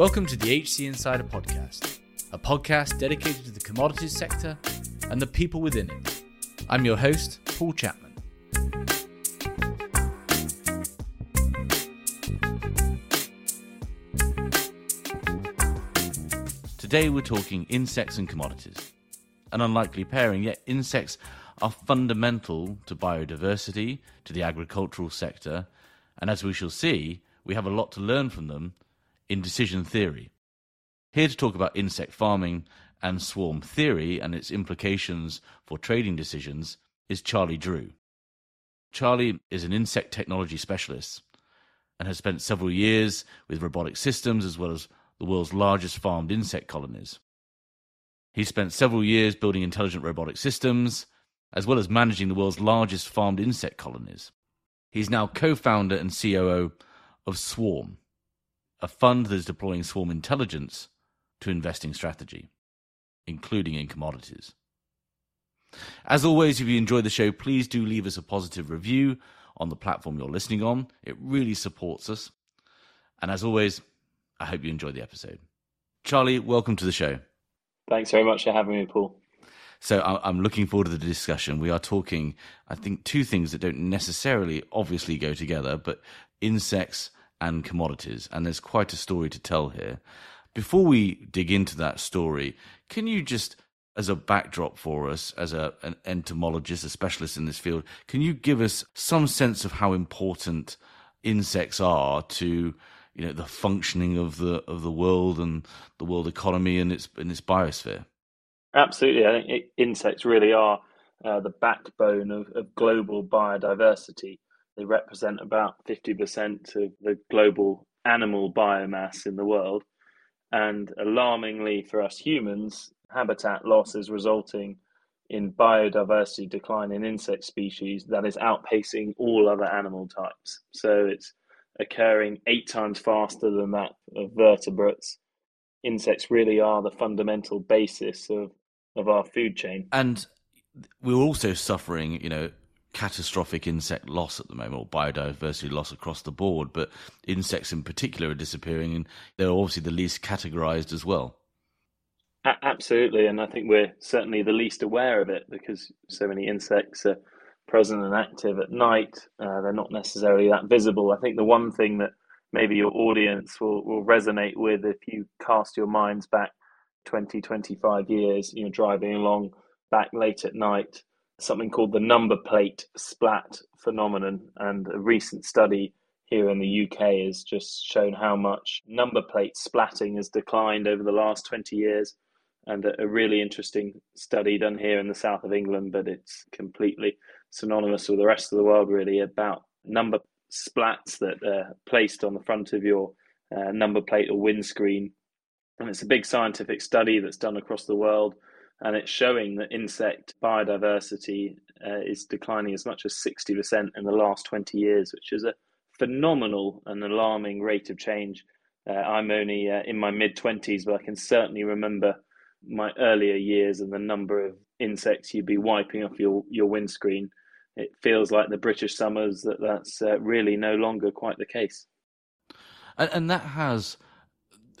Welcome to the HC Insider Podcast, a podcast dedicated to the commodities sector and the people within it. I'm your host, Paul Chapman. Today we're talking insects and commodities. An unlikely pairing, yet insects are fundamental to biodiversity, to the agricultural sector, and as we shall see, we have a lot to learn from them in decision theory. Here to talk about insect farming and swarm theory and its implications for trading decisions is Charlie Drew. Charlie is an insect technology specialist and has spent several years with robotic systems as well as the world's largest farmed insect colonies. He spent several years building intelligent robotic systems as well as managing the world's largest farmed insect colonies. He's now co founder and COO of Swarm, a fund that is deploying swarm intelligence to investing strategy, including in commodities. As always, if you enjoy the show, please do leave us a positive review on the platform you're listening on. It really supports us. And as always, I hope you enjoy the episode. Charlie, welcome to the show. Thanks very much for having me, Paul. So I'm looking forward to the discussion. We are talking, I think, two things that don't necessarily obviously go together, but insects and commodities. And there's quite a story to tell here. Before we dig into that story, can you just, as a backdrop for us, as a, an entomologist, a specialist in this field, can you give us some sense of how important insects are to you know the functioning of the of the world and the world economy and its in its biosphere? Absolutely. I think insects really are uh, the backbone of, of global biodiversity. They represent about 50% of the global animal biomass in the world. And alarmingly for us humans, habitat loss is resulting in biodiversity decline in insect species that is outpacing all other animal types. So it's occurring eight times faster than that of vertebrates. Insects really are the fundamental basis of of our food chain. And we're also suffering, you know, catastrophic insect loss at the moment, or biodiversity loss across the board. But insects in particular are disappearing, and they're obviously the least categorized as well. Absolutely, and I think we're certainly the least aware of it because so many insects are present and active at night. Uh, they're not necessarily that visible. I think the one thing that maybe your audience will, will resonate with if you cast your minds back 20, 25 years, you know, driving along back late at night, something called the number plate splat phenomenon. And a recent study here in the UK has just shown how much number plate splatting has declined over the last 20 years. And a, a really interesting study done here in the south of England, but it's completely synonymous with the rest of the world, really, about number splats that are placed on the front of your uh, number plate or windscreen and it's a big scientific study that's done across the world, and it's showing that insect biodiversity uh, is declining as much as 60% in the last 20 years, which is a phenomenal and alarming rate of change. Uh, I'm only uh, in my mid 20s, but I can certainly remember my earlier years and the number of insects you'd be wiping off your, your windscreen. It feels like the British summers that that's uh, really no longer quite the case. And, and that has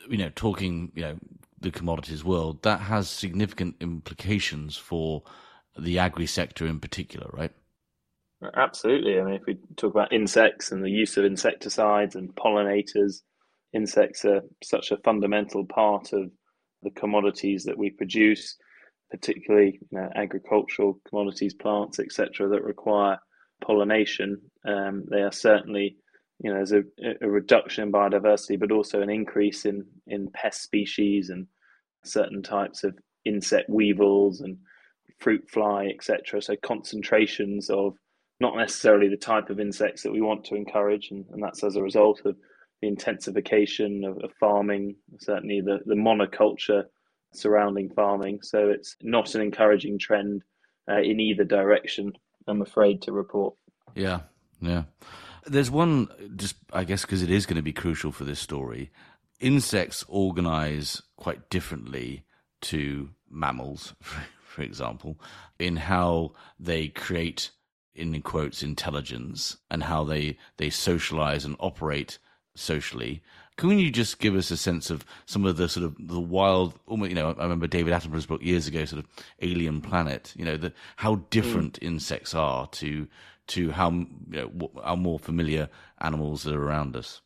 you know, talking, you know, the commodities world, that has significant implications for the agri sector in particular, right? Absolutely. I mean, if we talk about insects and the use of insecticides and pollinators, insects are such a fundamental part of the commodities that we produce, particularly you know, agricultural commodities, plants, etc., that require pollination. Um, they are certainly you know, there's a, a reduction in biodiversity, but also an increase in, in pest species and certain types of insect weevils and fruit fly, etc. So concentrations of not necessarily the type of insects that we want to encourage, and, and that's as a result of the intensification of, of farming, certainly the, the monoculture surrounding farming. So it's not an encouraging trend uh, in either direction, I'm afraid to report. Yeah, yeah. There's one, just I guess because it is going to be crucial for this story. Insects organize quite differently to mammals, for example, in how they create, in quotes, intelligence and how they, they socialize and operate socially. Can you just give us a sense of some of the sort of the wild, almost, you know, I remember David Attenborough's book years ago, sort of Alien Planet, you know, the, how different mm. insects are to, to how, you know, how more familiar animals that are around us.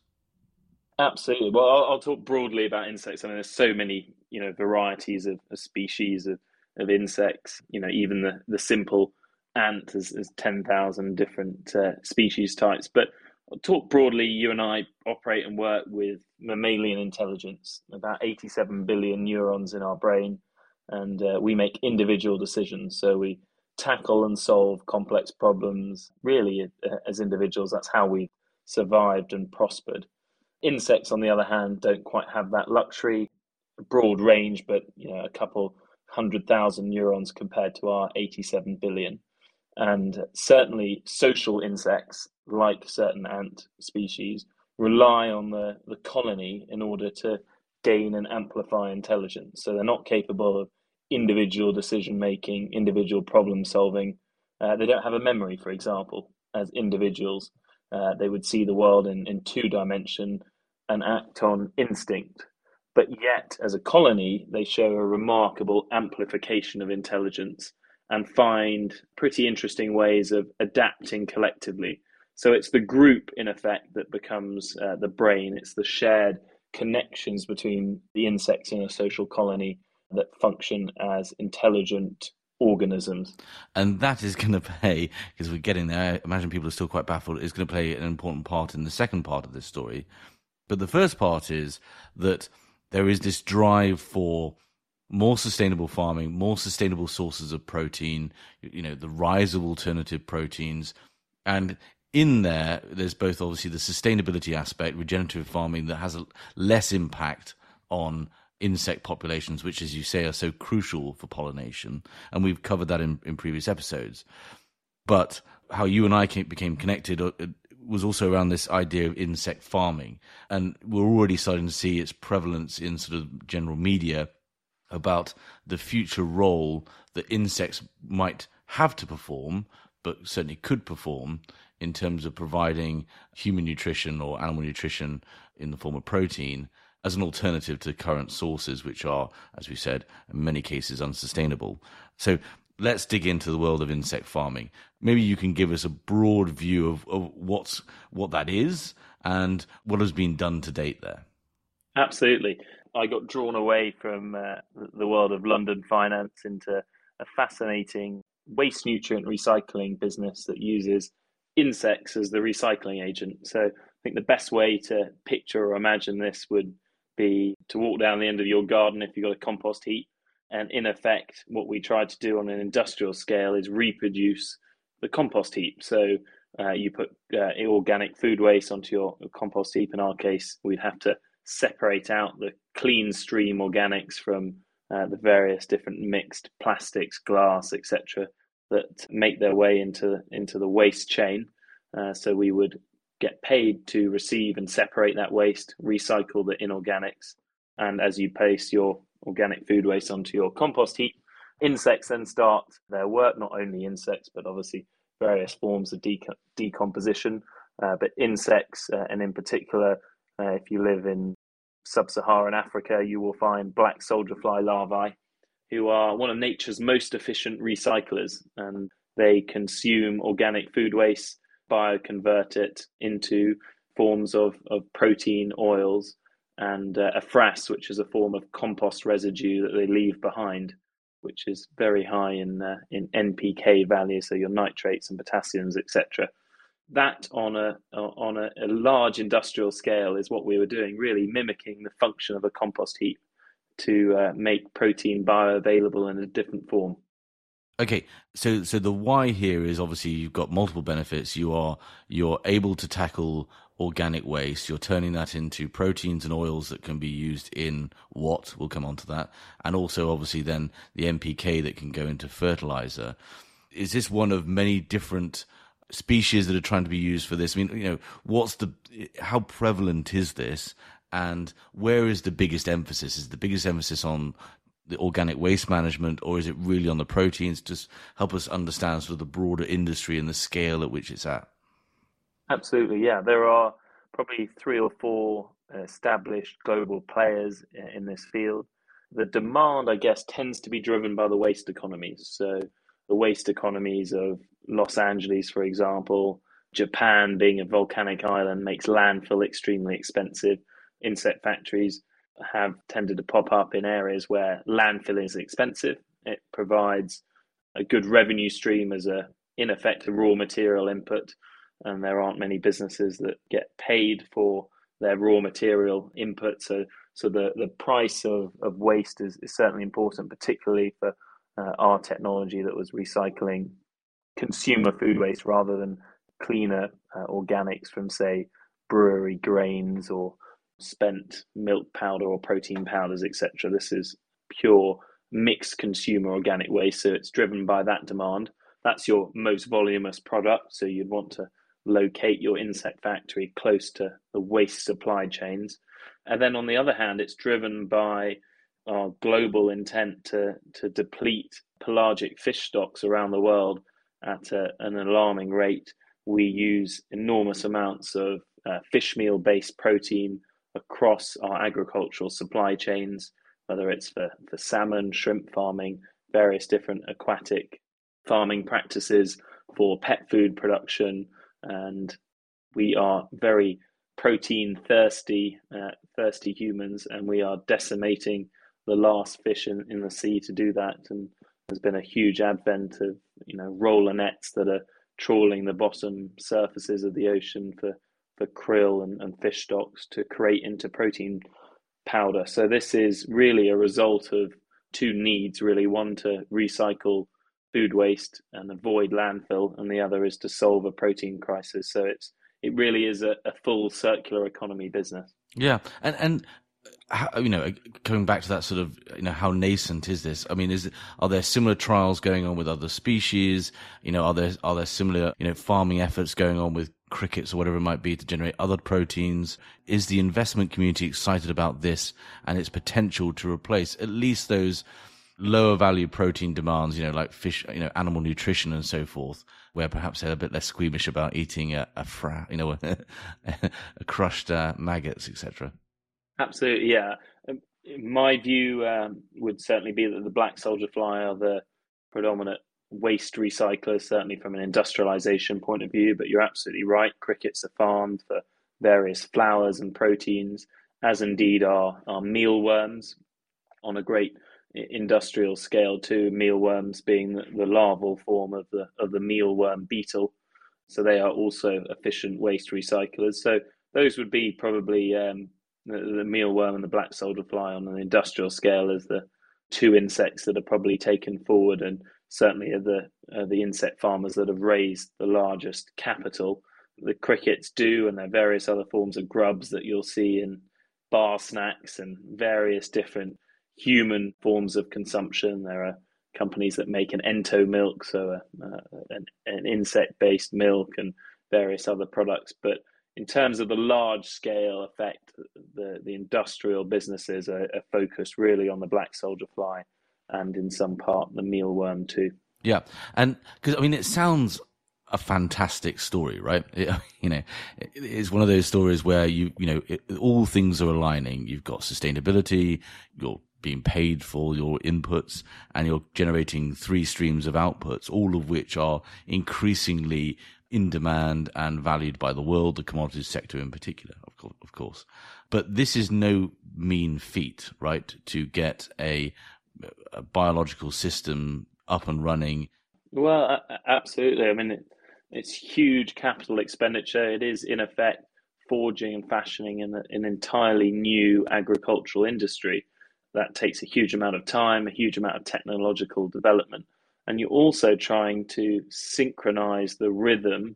Absolutely. Well, I'll, I'll, talk broadly about insects. I mean, there's so many, you know, varieties of, of species of, of insects. You know, even the, the simple ant has, has 10,000 different uh, species types. But I'll talk broadly, you and I operate and work with mammalian intelligence, about 87 billion neurons in our brain, and uh, we make individual decisions. So we tackle and solve complex problems really uh, as individuals. That's how we survived and prospered. Insects, on the other hand, don't quite have that luxury. Broad range, but you know, a couple hundred thousand neurons compared to our 87 billion. And certainly, social insects, like certain ant species, rely on the, the colony in order to gain and amplify intelligence. So they're not capable of individual decision making, individual problem solving. Uh, they don't have a memory, for example, as individuals. Uh, they would see the world in, in two dimension and act on instinct. But yet, as a colony, they show a remarkable amplification of intelligence and find pretty interesting ways of adapting collectively. So it's the group, in effect, that becomes uh, the brain. It's the shared connections between the insects in a social colony that function as intelligent organisms. And that is going to play, because we're getting there, I imagine people are still quite baffled, is going to play an important part in the second part of this story. But the first part is that there is this drive for more sustainable farming, more sustainable sources of protein, you know, the rise of alternative proteins. And in there, there's both obviously the sustainability aspect, regenerative farming that has a less impact on insect populations, which, as you say, are so crucial for pollination. And we've covered that in, in previous episodes. But how you and I became connected uh, was also around this idea of insect farming. And we're already starting to see its prevalence in sort of general media about the future role that insects might have to perform, but certainly could perform in terms of providing human nutrition or animal nutrition in the form of protein as an alternative to current sources, which are, as we said, in many cases unsustainable. So let's dig into the world of insect farming. Maybe you can give us a broad view of, of what's what that is and what has been done to date there. Absolutely. I got drawn away from uh, the world of London finance into a fascinating waste nutrient recycling business that uses insects as the recycling agent. So I think the best way to picture or imagine this would be to walk down the end of your garden if you've got a compost heap. And in effect, what we try to do on an industrial scale is reproduce the compost heap. So uh, you put uh, organic food waste onto your compost heap. In our case, we'd have to separate out the clean stream organics from uh, the various different mixed plastics, glass, etc., that make their way into into the waste chain. Uh, so we would get paid to receive and separate that waste, recycle the inorganics, and as you place your organic food waste onto your compost heap, insects then start their work. Not only insects, but obviously various forms of de- decomposition. Uh, but insects, uh, and in particular, uh, if you live in sub-Saharan Africa, you will find black soldier fly larvae, who are one of nature's most efficient recyclers, and they consume organic food waste, bioconvert it into forms of, of protein oils and uh, a frass, which is a form of compost residue that they leave behind, which is very high in uh, in NPK value, so your nitrates and potassiums, etc that on a on a, a, large industrial scale is what we were doing, really mimicking the function of a compost heap to uh, make protein bioavailable in a different form. Okay, so so the why here is obviously you've got multiple benefits. You are you're able to tackle organic waste. You're turning that into proteins and oils that can be used in what we'll come on to that, and also obviously then the NPK that can go into fertilizer. Is this one of many different species that are trying to be used for this? I mean, you know, what's the how prevalent is this, and where is the biggest emphasis? Is the biggest emphasis on the organic waste management, or is it really on the proteins? Just help us understand sort of the broader industry and the scale at which it's at. Absolutely, yeah. There are probably three or four established global players in this field. The demand, I guess, tends to be driven by the waste economies. So the waste economies of Los Angeles, for example, Japan being a volcanic island makes landfill extremely expensive. Insect factories have tended to pop up in areas where landfill is expensive. It provides a good revenue stream as a in effect a raw material input and there aren't many businesses that get paid for their raw material input so so the, the price of, of waste is, is certainly important particularly for uh, our technology that was recycling consumer food waste rather than cleaner uh, organics from say brewery grains or spent milk powder or protein powders etc this is pure mixed consumer organic waste. So it's driven by that demand. That's your most voluminous product. So you'd want to locate your insect factory close to the waste supply chains. And then on the other hand, it's driven by our global intent to, to deplete pelagic fish stocks around the world at a, an alarming rate. We use enormous amounts of uh, fish meal based protein across our agricultural supply chains whether it's for, for salmon, shrimp farming, various different aquatic farming practices for pet food production. And we are very protein thirsty, uh, thirsty humans, and we are decimating the last fish in, in the sea to do that. And there's been a huge advent of you know roller nets that are trawling the bottom surfaces of the ocean for for krill and, and fish stocks to create into protein powder. So this is really a result of two needs, really. One to recycle food waste and avoid landfill, and the other is to solve a protein crisis. So it's it really is a, a full circular economy business. Yeah, and and how, you know, coming back to that sort of, you know, how nascent is this? I mean, is are there similar trials going on with other species? You know, are there are there similar, you know, farming efforts going on with crickets or whatever it might be to generate other proteins? Is the investment community excited about this and its potential to replace at least those lower value protein demands, you know, like fish, you know, animal nutrition and so forth, where perhaps they're a bit less squeamish about eating a, a fra, you know, a crushed uh, maggots, etc. Absolutely, yeah. Um, my view um, would certainly be that the black soldier fly are the predominant waste recyclers, certainly from an industrialization point of view. But you're absolutely right. Crickets are farmed for various flours and proteins, as indeed are, are mealworms on a great industrial scale too. Mealworms being the, the larval form of the of the mealworm beetle, so they are also efficient waste recyclers. So those would be probably um, the, the mealworm and the black soldier fly on an industrial scale as the two insects that are probably taken forward and certainly are the uh, the insect farmers that have raised the largest capital. The crickets do, and there are various other forms of grubs that you'll see in bar snacks and various different human forms of consumption. There are companies that make an ento milk, so a, an, an insect based milk, and various other products. But in terms of the large scale effect, the, the industrial businesses are, are, focused really on the black soldier fly and in some part the mealworm too. Yeah. And because I mean, it sounds a fantastic story, right? It, you know, it, it's one of those stories where you, you know, it, all things are aligning. You've got sustainability, you're being paid for your inputs, and you're generating three streams of outputs, all of which are increasingly in demand and valued by the world, the commodities sector in particular, of course. But this is no mean feat, right? To get a, a biological system up and running. Well, absolutely. I mean, it, it's huge capital expenditure. It is, in effect, forging and fashioning an, an entirely new agricultural industry. That takes a huge amount of time, a huge amount of technological development and you're also trying to synchronize the rhythm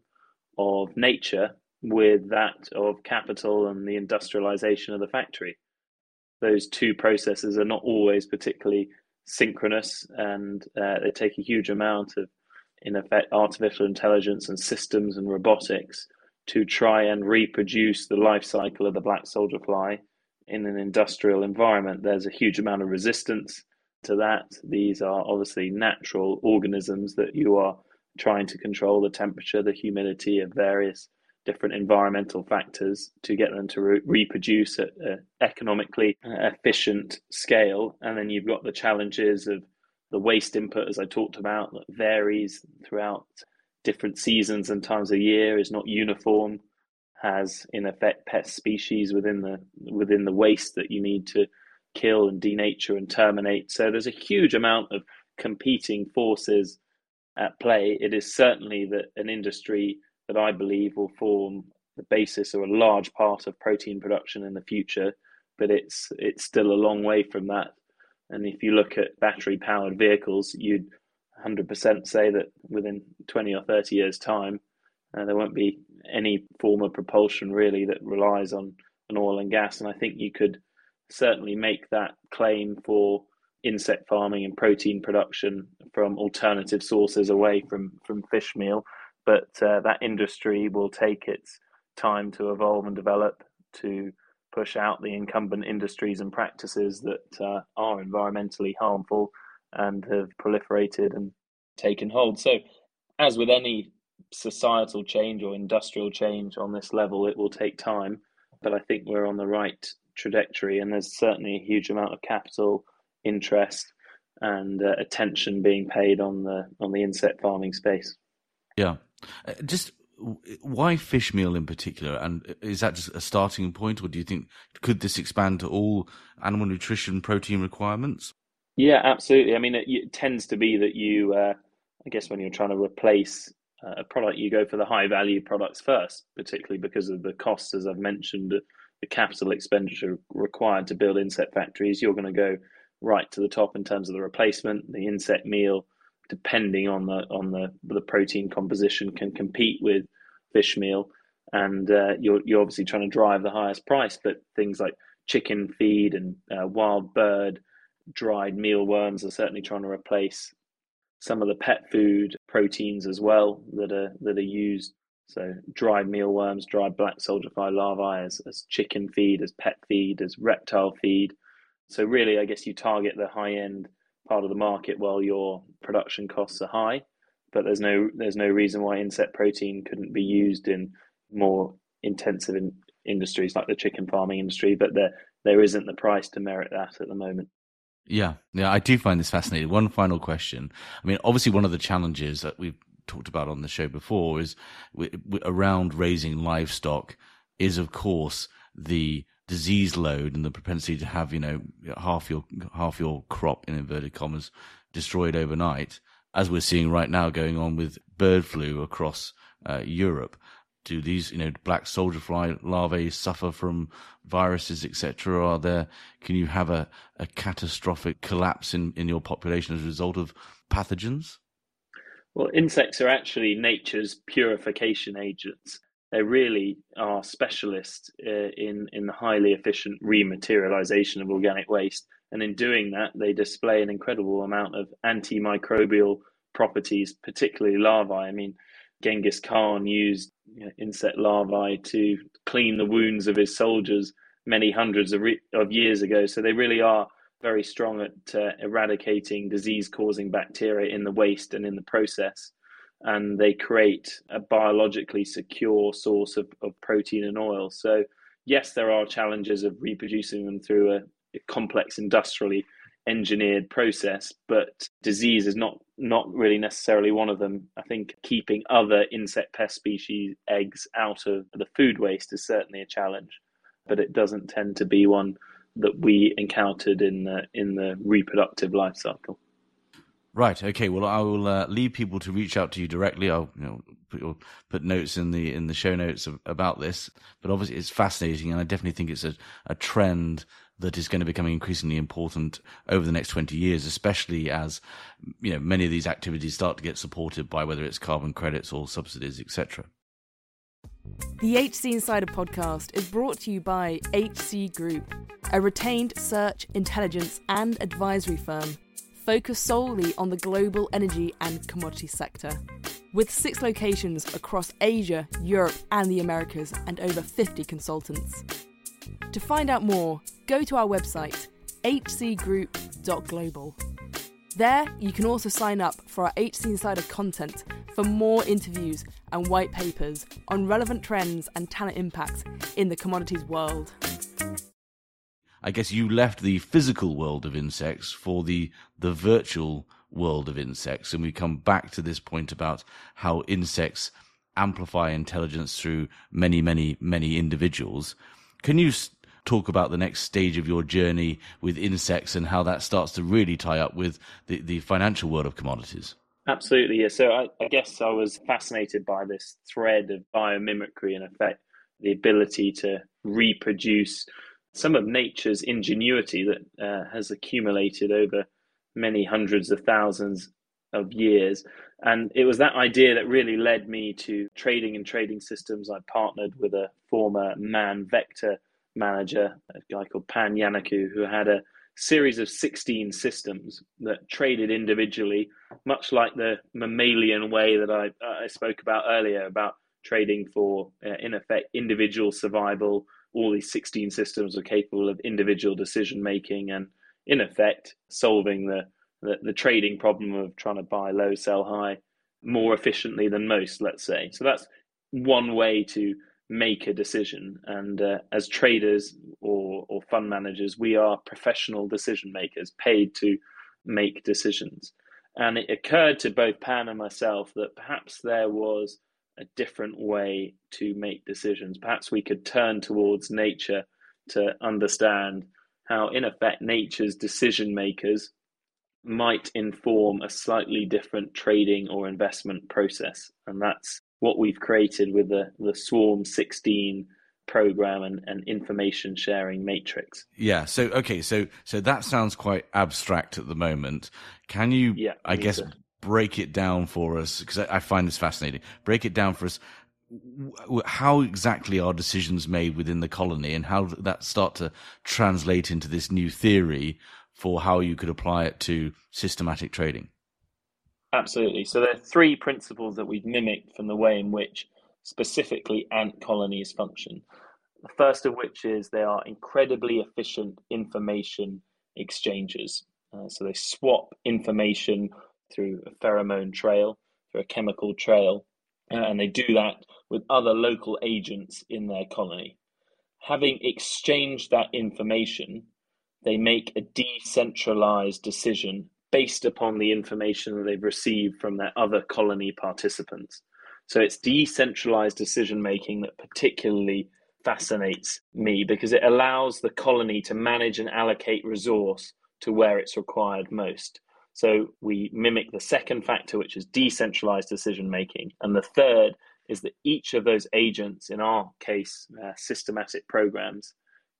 of nature with that of capital and the industrialization of the factory. Those two processes are not always particularly synchronous, and uh, they take a huge amount of, in effect, artificial intelligence and systems and robotics to try and reproduce the life cycle of the black soldier fly in an industrial environment. There's a huge amount of resistance to that. These are obviously natural organisms that you are trying to control the temperature, the humidity of various different environmental factors to get them to re- reproduce at an economically uh, efficient scale. And then you've got the challenges of the waste input, as I talked about, that varies throughout different seasons and times of year, is not uniform, has in effect pest species within the within the waste that you need to kill and denature and terminate. So there's a huge amount of competing forces at play. It is certainly that an industry that I believe will form the basis or a large part of protein production in the future, but it's it's still a long way from that. And if you look at battery powered vehicles, you'd 100% say that within 20 or 30 years' time, uh, there won't be any form of propulsion really that relies on, an oil and gas. And I think you could certainly make that claim for insect farming and protein production from alternative sources away from, from fish meal but uh, that industry will take its time to evolve and develop to push out the incumbent industries and practices that uh, are environmentally harmful and have proliferated and taken hold. So, as with any societal change or industrial change on this level, it will take time, but I think we're on the right trajectory, and there's certainly a huge amount of capital interest and uh, attention being paid on the on the insect farming space. Yeah, uh, just why fish meal in particular? And is that just a starting point, or do you think could this expand to all animal nutrition protein requirements? Yeah, absolutely. I mean, it, it tends to be that you, uh, I guess, when you're trying to replace uh, a product, you go for the high value products first, particularly because of the costs, as I've mentioned, the capital expenditure required to build insect factories. You're going to go right to the top in terms of the replacement, the insect meal depending on the on the the protein composition, can compete with fish meal, and uh, you're you're obviously trying to drive the highest price. But things like chicken feed and uh, wild bird dried mealworms are certainly trying to replace some of the pet food proteins as well that are that are used. So dried mealworms, dried black soldier fly larvae as, as chicken feed, as pet feed, as reptile feed. So really, I guess you target the high end part of the market while your production costs are high. But there's no there's no reason why insect protein couldn't be used in more intensive in industries like the chicken farming industry. But there there isn't the price to merit that at the moment. Yeah, yeah, I do find this fascinating. One final question. I mean, obviously, one of the challenges that we've talked about on the show before is around raising livestock is, of course, the disease load and the propensity to have you know half your half your crop in inverted commas destroyed overnight, as we're seeing right now going on with bird flu across uh, Europe. Do these you know black soldier fly larvae suffer from viruses etc? Are there can you have a, a catastrophic collapse in, in your population as a result of pathogens? Well, insects are actually nature's purification agents they really are specialists uh, in in the highly efficient rematerialization of organic waste, and in doing that, they display an incredible amount of antimicrobial properties, particularly larvae. I mean, Genghis Khan used you know, insect larvae to clean the wounds of his soldiers many hundreds of, re- of years ago. So they really are very strong at uh, eradicating disease-causing bacteria in the waste and in the process and they create a biologically secure source of, of protein and oil. So, yes, there are challenges of reproducing them through a, a complex industrially engineered process, but disease is not not really necessarily one of them. I think keeping other insect pest species eggs out of the food waste is certainly a challenge, but it doesn't tend to be one that we encountered in the in the reproductive life cycle. Right. Okay. Well, I will uh, leave people to reach out to you directly. I'll you know put, put notes in the in the show notes of, about this. But obviously, it's fascinating, and I definitely think it's a, a trend that is going to become increasingly important over the next 20 years, especially as you know many of these activities start to get supported by whether it's carbon credits or subsidies, etc. The HC Insider podcast is brought to you by HC Group, a retained search, intelligence, and advisory firm focused solely on the global energy and commodity sector. With six locations across Asia, Europe, and the Americas, and over 50 consultants. To find out more, go to our website, hcgroup.global. There, you can also sign up for our HC Insider content for more interviews and white papers on relevant trends and talent impacts in the commodities world. I guess you left the physical world of insects for the the virtual world of insects, and we come back to this point about how insects amplify intelligence through many, many, many individuals. Can you talk about the next stage of your journey with insects and how that starts to really tie up with the, the financial world of commodities? Absolutely, yeah. So I, I guess I was fascinated by this thread of biomimicry and effect, the ability to reproduce some of nature's ingenuity that uh, has accumulated over many hundreds of thousands of years. And it was that idea that really led me to trading and trading systems. I partnered with a former man vector manager, a guy called Pan Yanaku, who had a series of 16 systems that traded individually, much like the mammalian way that I, I spoke about earlier about trading for, uh, in effect, individual survival. All these 16 systems are capable of individual decision making and, in effect, solving the, the, the trading problem of trying to buy low, sell high more efficiently than most, let's say. So that's one way to make a decision. And uh, as traders or, or fund managers, we are professional decision makers paid to make decisions. And it occurred to both Pan and myself that perhaps there was a different way to make decisions. Perhaps we could turn towards nature to understand how, in effect, nature's decision makers might inform a slightly different trading or investment process. And that's what we've created with the, the Swarm 16 program and, and information sharing matrix. Yeah. So okay. So so that sounds quite abstract at the moment. Can you? Yeah. I guess so. break it down for us because I, I, find this fascinating. Break it down for us. How exactly are decisions made within the colony, and how that start to translate into this new theory for how you could apply it to systematic trading? Absolutely. So there are three principles that we've mimicked from the way in which specifically ant colonies function. The first of which is they are incredibly efficient information exchanges. Uh, so they swap information through a pheromone trail, through a chemical trail, uh, and they do that with other local agents in their colony. Having exchanged that information, they make a decentralized decision based upon the information that they've received from their other colony participants. So it's decentralized decision making that particularly fascinates me because it allows the colony to manage and allocate resource to where it's required most. So we mimic the second factor, which is decentralized decision making. And the third is that each of those agents, in our case, uh, systematic programs,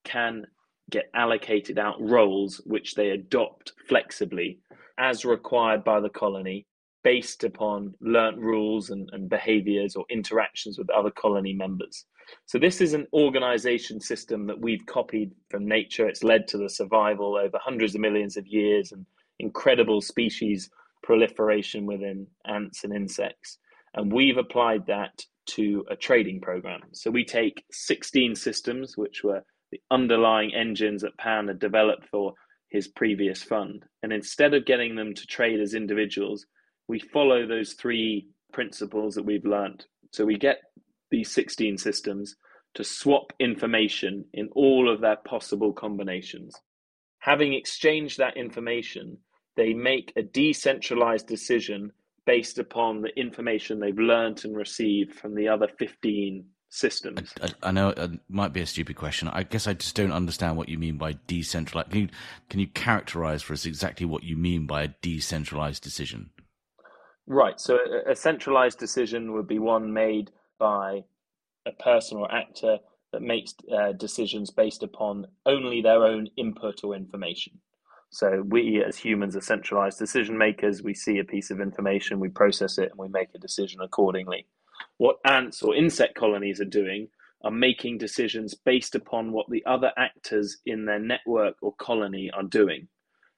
can get allocated out roles which they adopt flexibly as required by the colony based upon learnt rules and, and behaviors or interactions with other colony members. So, this is an organization system that we've copied from nature. It's led to the survival over hundreds of millions of years and incredible species proliferation within ants and insects. And we've applied that to a trading program. So, we take 16 systems, which were the underlying engines that Pan had developed for his previous fund. And instead of getting them to trade as individuals, we follow those three principles that we've learned. So we get these 16 systems to swap information in all of their possible combinations. Having exchanged that information, they make a decentralized decision based upon the information they've learned and received from the other 15 systems. I, I, know it might be a stupid question. I guess I just don't understand what you mean by decentralized. Can you, can you characterize for us exactly what you mean by a decentralized decision? Right. So a, a centralized decision would be one made by a person or actor that makes uh, decisions based upon only their own input or information. So we as humans are centralized decision makers. We see a piece of information, we process it, and we make a decision accordingly. What ants or insect colonies are doing are making decisions based upon what the other actors in their network or colony are doing.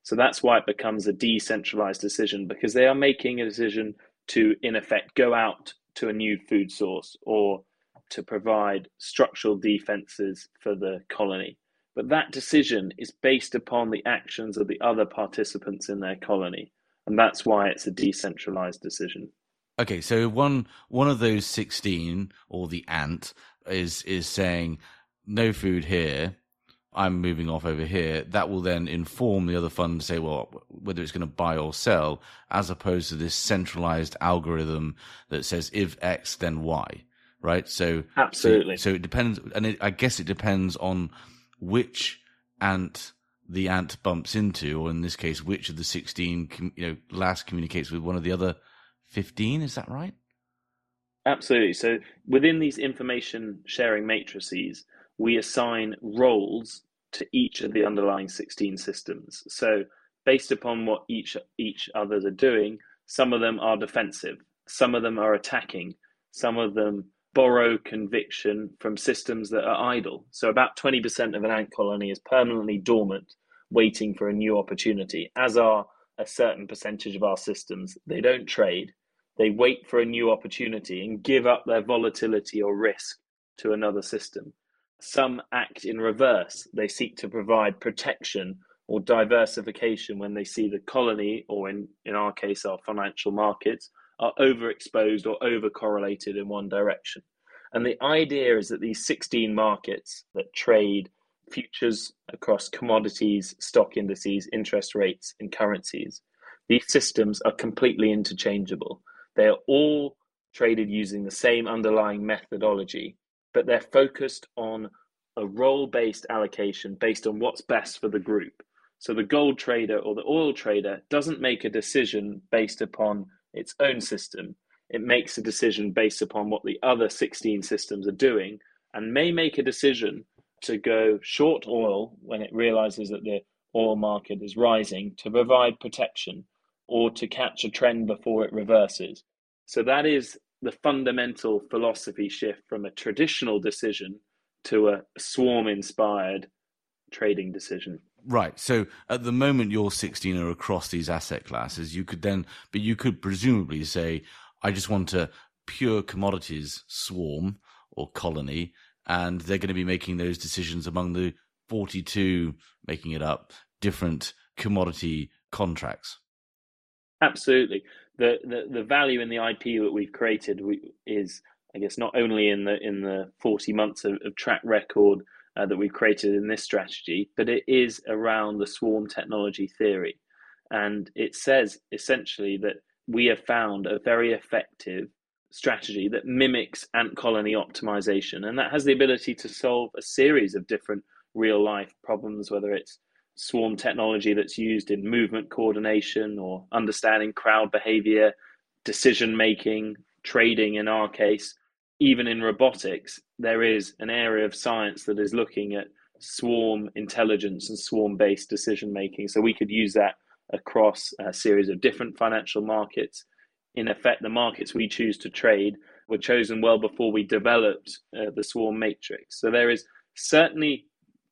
So that's why it becomes a decentralized decision because they are making a decision to, in effect, go out to a new food source or to provide structural defenses for the colony. But that decision is based upon the actions of the other participants in their colony. And that's why it's a decentralized decision. Okay, so one one of those sixteen or the ant is is saying no food here. I'm moving off over here. That will then inform the other fund to say, well, whether it's going to buy or sell, as opposed to this centralized algorithm that says if X, then Y, right? So absolutely. So, so it depends, and it, I guess it depends on which ant the ant bumps into, or in this case, which of the 16, you know, last communicates with one of the other 15. Is that right? Absolutely. So within these information sharing matrices, we assign roles to each of the underlying 16 systems. So based upon what each each others are doing, some of them are defensive, some of them are attacking, some of them borrow conviction from systems that are idle. So about 20% of an ant colony is permanently dormant waiting for a new opportunity, as are a certain percentage of our systems. They don't trade, they wait for a new opportunity and give up their volatility or risk to another system. Some act in reverse. They seek to provide protection or diversification when they see the colony, or in, in our case, our financial markets, are overexposed or overcorrelated in one direction. And the idea is that these 16 markets that trade futures across commodities, stock indices, interest rates, and currencies. These systems are completely interchangeable. They are all traded using the same underlying methodology, but they're focused on a role based allocation based on what's best for the group. So the gold trader or the oil trader doesn't make a decision based upon its own system. It makes a decision based upon what the other 16 systems are doing and may make a decision to go short oil when it realizes that the oil market is rising to provide protection or to catch a trend before it reverses. So that is the fundamental philosophy shift from a traditional decision to a swarm inspired trading decision. Right. So at the moment you're 16 are across these asset classes, you could then, but you could presumably say, I just want a pure commodities swarm or colony and they're going to be making those decisions among the 42, making it up, different commodity contracts. Absolutely. The, the, the value in the IP that we've created is, I guess, not only in the in the 40 months of, of track record uh, that we've created in this strategy, but it is around the swarm technology theory. And it says essentially that we have found a very effective strategy that mimics ant colony optimization. And that has the ability to solve a series of different real life problems, whether it's swarm technology that's used in movement coordination or understanding crowd behavior, decision making, trading in our case. Even in robotics, there is an area of science that is looking at swarm intelligence and swarm based decision making. So we could use that across a series of different financial markets in effect, the markets we choose to trade were chosen well before we developed uh, the swarm matrix. So there is certainly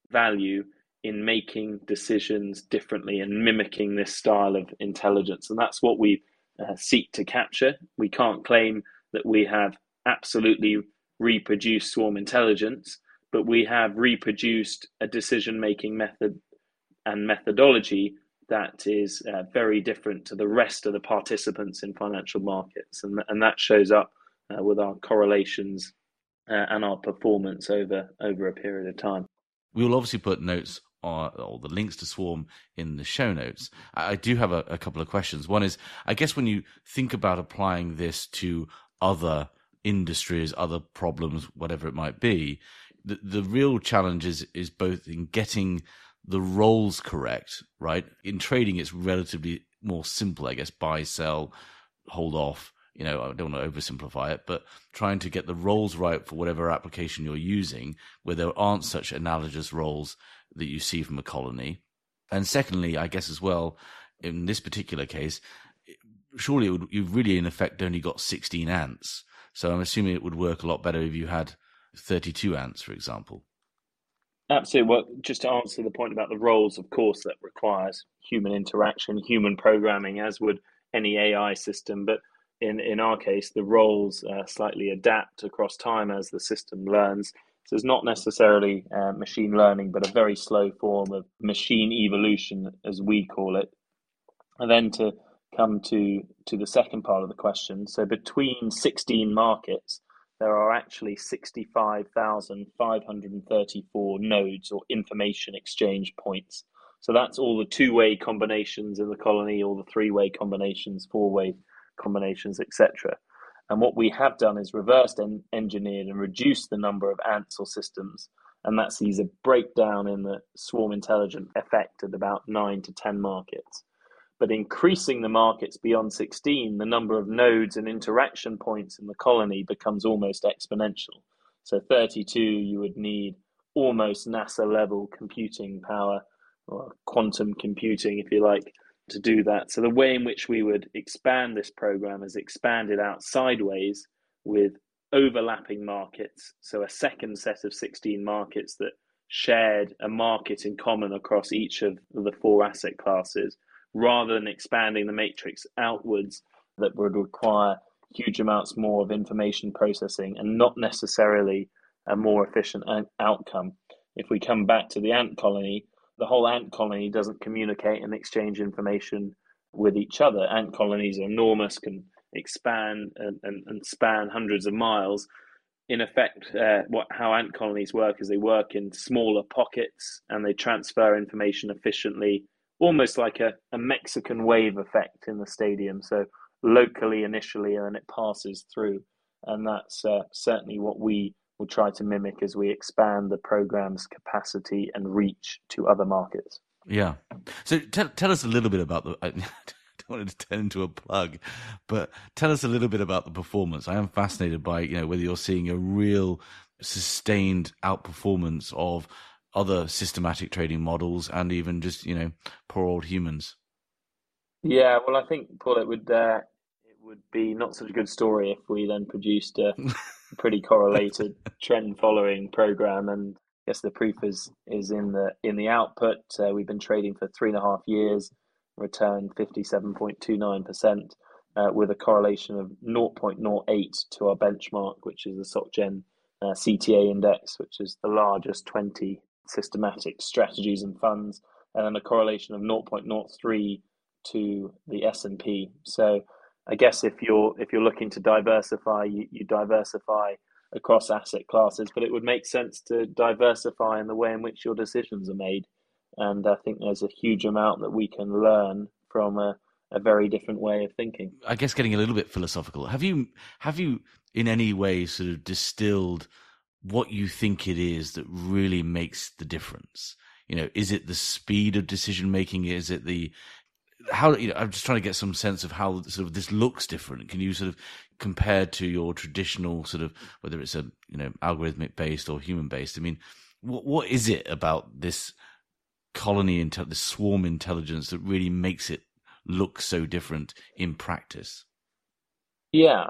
value in making decisions differently and mimicking this style of intelligence. And that's what we uh, seek to capture. We can't claim that we have absolutely reproduced swarm intelligence, but we have reproduced a decision making method and methodology that is uh, very different to the rest of the participants in financial markets, and and that shows up uh, with our correlations uh, and our performance over over a period of time. We will obviously put notes or, or, the links to Swarm in the show notes. I, I do have a, a, couple of questions. One is, I guess, when you think about applying this to other industries, other problems, whatever it might be, the, the real challenge is, is both in getting the roles correct, right? In trading, it's relatively more simple, I guess. Buy, sell, hold off. You know, I don't want to oversimplify it, but trying to get the roles right for whatever application you're using, where there aren't such analogous roles that you see from a colony. And secondly, I guess as well, in this particular case, surely would, you've really in effect only got 16 ants. So I'm assuming it would work a lot better if you had 32 ants, for example. Absolutely. Well, just to answer the point about the roles, of course, that requires human interaction, human programming, as would any AI system. But in, in our case, the roles uh, slightly adapt across time as the system learns. So it's not necessarily uh, machine learning, but a very slow form of machine evolution, as we call it. And then to come to to the second part of the question. So between 16 markets, there are actually 65,534 nodes or information exchange points. So that's all the two-way combinations in the colony, all the three-way combinations, four-way combinations, etc. And what we have done is reversed en- engineered and reduced the number of ants or systems. And that sees a breakdown in the swarm intelligent effect at about nine to 10 markets. But increasing the markets beyond 16, the number of nodes and interaction points in the colony becomes almost exponential. So 32, you would need almost NASA level computing power or quantum computing, if you like, to do that. So the way in which we would expand this program is expanded out sideways with overlapping markets. So a second set of 16 markets that shared a market in common across each of the four asset classes, rather than expanding the matrix outwards that would require huge amounts more of information processing and not necessarily a more efficient uh, outcome. If we come back to the ant colony, the whole ant colony doesn't communicate and exchange information with each other. Ant colonies are enormous, can expand and, and, and span hundreds of miles. In effect, uh, what how ant colonies work is they work in smaller pockets and they transfer information efficiently, almost like a, a Mexican wave effect in the stadium. So locally initially, and then it passes through, and that's uh, certainly what we will try to mimic as we expand the program's capacity and reach to other markets. Yeah. So tell tell us a little bit about the. I don't want to turn into a plug, but tell us a little bit about the performance. I am fascinated by you know whether you're seeing a real sustained outperformance of other systematic trading models and even just you know poor old humans. Yeah, well, I think Paul, it would uh, it would be not such a good story if we then produced a pretty correlated trend following program and I guess the proof is is in the in the output. Uh, we've been trading for three and a half years returned 57.29% uh, with a correlation of 0.08 to our benchmark which is the SocGen uh, CTA index which is the largest 20 systematic strategies and funds and then a correlation of 0.03 to the S&P so I guess if you're if you're looking to diversify, you, you diversify across asset classes, but it would make sense to diversify in the way in which your decisions are made. And I think there's a huge amount that we can learn from a, a very different way of thinking. I guess getting a little bit philosophical. Have you have you in any way sort of distilled what you think it is that really makes the difference? You know, is it the speed of decision making? Is it the how you know i'm just trying to get some sense of how sort of this looks different. Can you sort of compare to your traditional sort of whether it's a you know algorithmic based or human based? I mean what what is it about this colony intel this swarm intelligence that really makes it look so different in practice? Yeah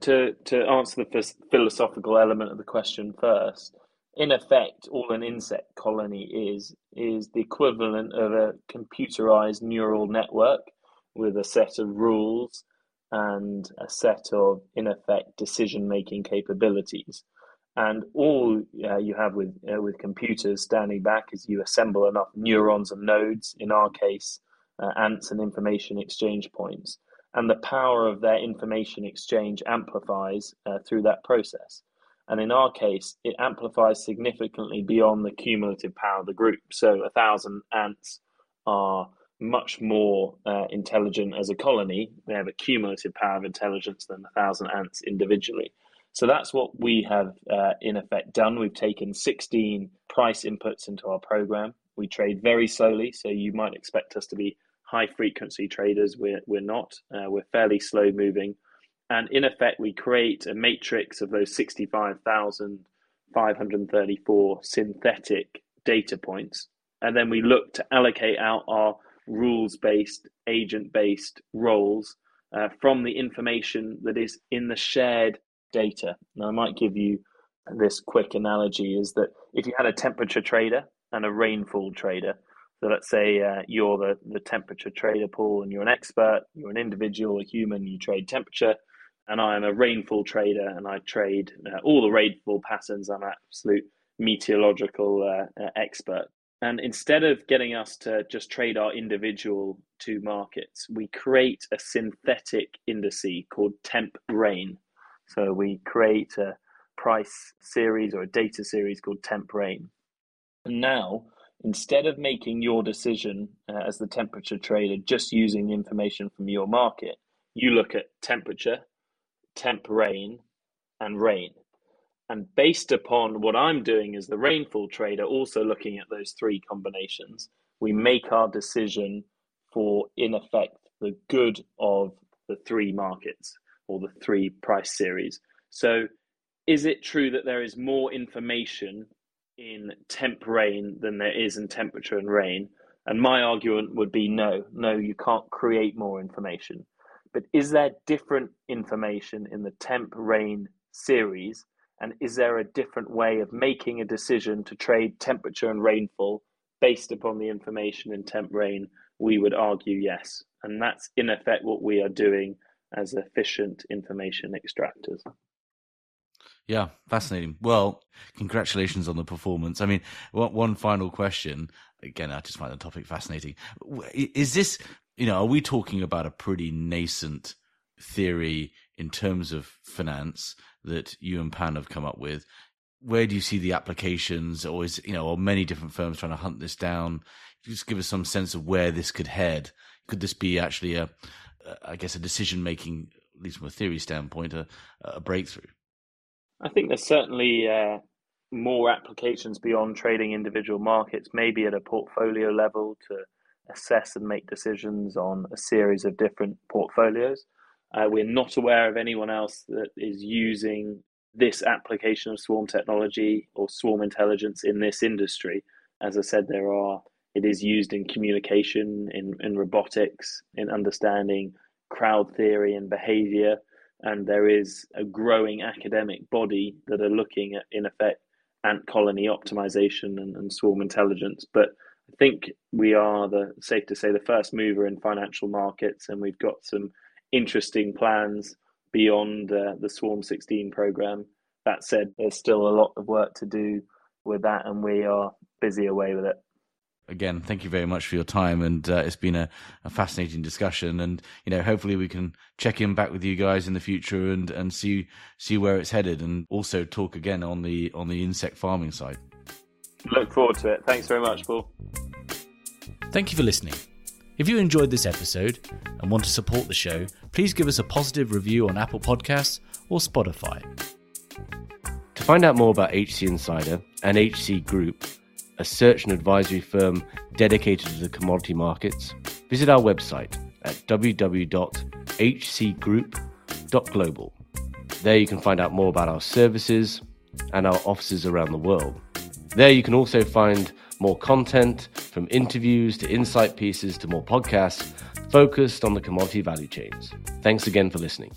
to to answer the philosophical element of the question first in effect, all an insect colony is is the equivalent of a computerized neural network with a set of rules and a set of, in effect, decision making capabilities. And all uh, you have with uh, with computers standing back is you assemble enough neurons and nodes. In our case, uh, ants and information exchange points, and the power of their information exchange amplifies uh, through that process. And in our case, it amplifies significantly beyond the cumulative power of the group. So a thousand ants are much more uh, intelligent as a colony. They have a cumulative power of intelligence than a thousand ants individually. So that's what we have uh, in effect done. We've taken 16 price inputs into our program. We trade very slowly, so you might expect us to be high frequency traders. We're, we're not. Uh, we're fairly slow moving. And in effect, we create a matrix of those 65,534 synthetic data points. And then we look to allocate out our rules based, agent based roles uh, from the information that is in the shared data. Now, I might give you this quick analogy is that if you had a temperature trader and a rainfall trader, so let's say uh, you're the, the temperature trader Paul and you're an expert, you're an individual, a human, you trade temperature and I am a rainfall trader, and I trade uh, all the rainfall patterns. I'm an absolute meteorological uh, expert. And instead of getting us to just trade our individual two markets, we create a synthetic indice called Temp Rain. So we create a price series or a data series called Temp Rain. And now, instead of making your decision uh, as the temperature trader just using the information from your market, you look at temperature, temp rain, and rain. And based upon what I'm doing as the rainfall trader, also looking at those three combinations, we make our decision for, in effect, the good of the three markets or the three price series. So, is it true that there is more information in temp rain than there is in temperature and rain? And my argument would be no, no, you can't create more information. But is there different information in the temp rain series and is there a different way of making a decision to trade temperature and rainfall based upon the information in temp rain? We would argue yes. And that's in effect what we are doing as efficient information extractors. Yeah, fascinating. Well, congratulations on the performance. I mean, one final question. Again, I just find the topic fascinating. Is this, you know, are we talking about a pretty nascent theory in terms of finance that you and Pan have come up with. Where do you see the applications, or is you know, or many different firms trying to hunt this down? Just give us some sense of where this could head. Could this be actually a, I guess, a decision making, at least from a theory standpoint, a, a breakthrough? I think there's certainly uh, more applications beyond trading individual markets, maybe at a portfolio level to assess and make decisions on a series of different portfolios. Uh, we're not aware of anyone else that is using this application of swarm technology or swarm intelligence in this industry. As I said, there are it is used in communication, in, in robotics, in understanding crowd theory and behavior. And there is a growing academic body that are looking at, in effect, ant colony optimization and, and swarm intelligence. But think we are the safe to say the first mover in financial markets, and we've got some interesting plans beyond uh, the Swarm 16 program. That said, there's still a lot of work to do with that, and we are busy away with it. Again, thank you very much for your time, and uh, it's been a, a, fascinating discussion. And you know, hopefully, we can check in back with you guys in the future and and see see where it's headed, and also talk again on the on the insect farming side. Look forward to it. Thanks very much, Paul. Thank you for listening. If you enjoyed this episode and want to support the show, please give us a positive review on Apple Podcasts or Spotify. To find out more about HC Insider and HC Group, a search and advisory firm dedicated to the commodity markets, visit our website at www.hcgroup.global. There you can find out more about our services and our offices around the world. There you can also find more content from interviews to insight pieces to more podcasts focused on the commodity value chains. Thanks again for listening.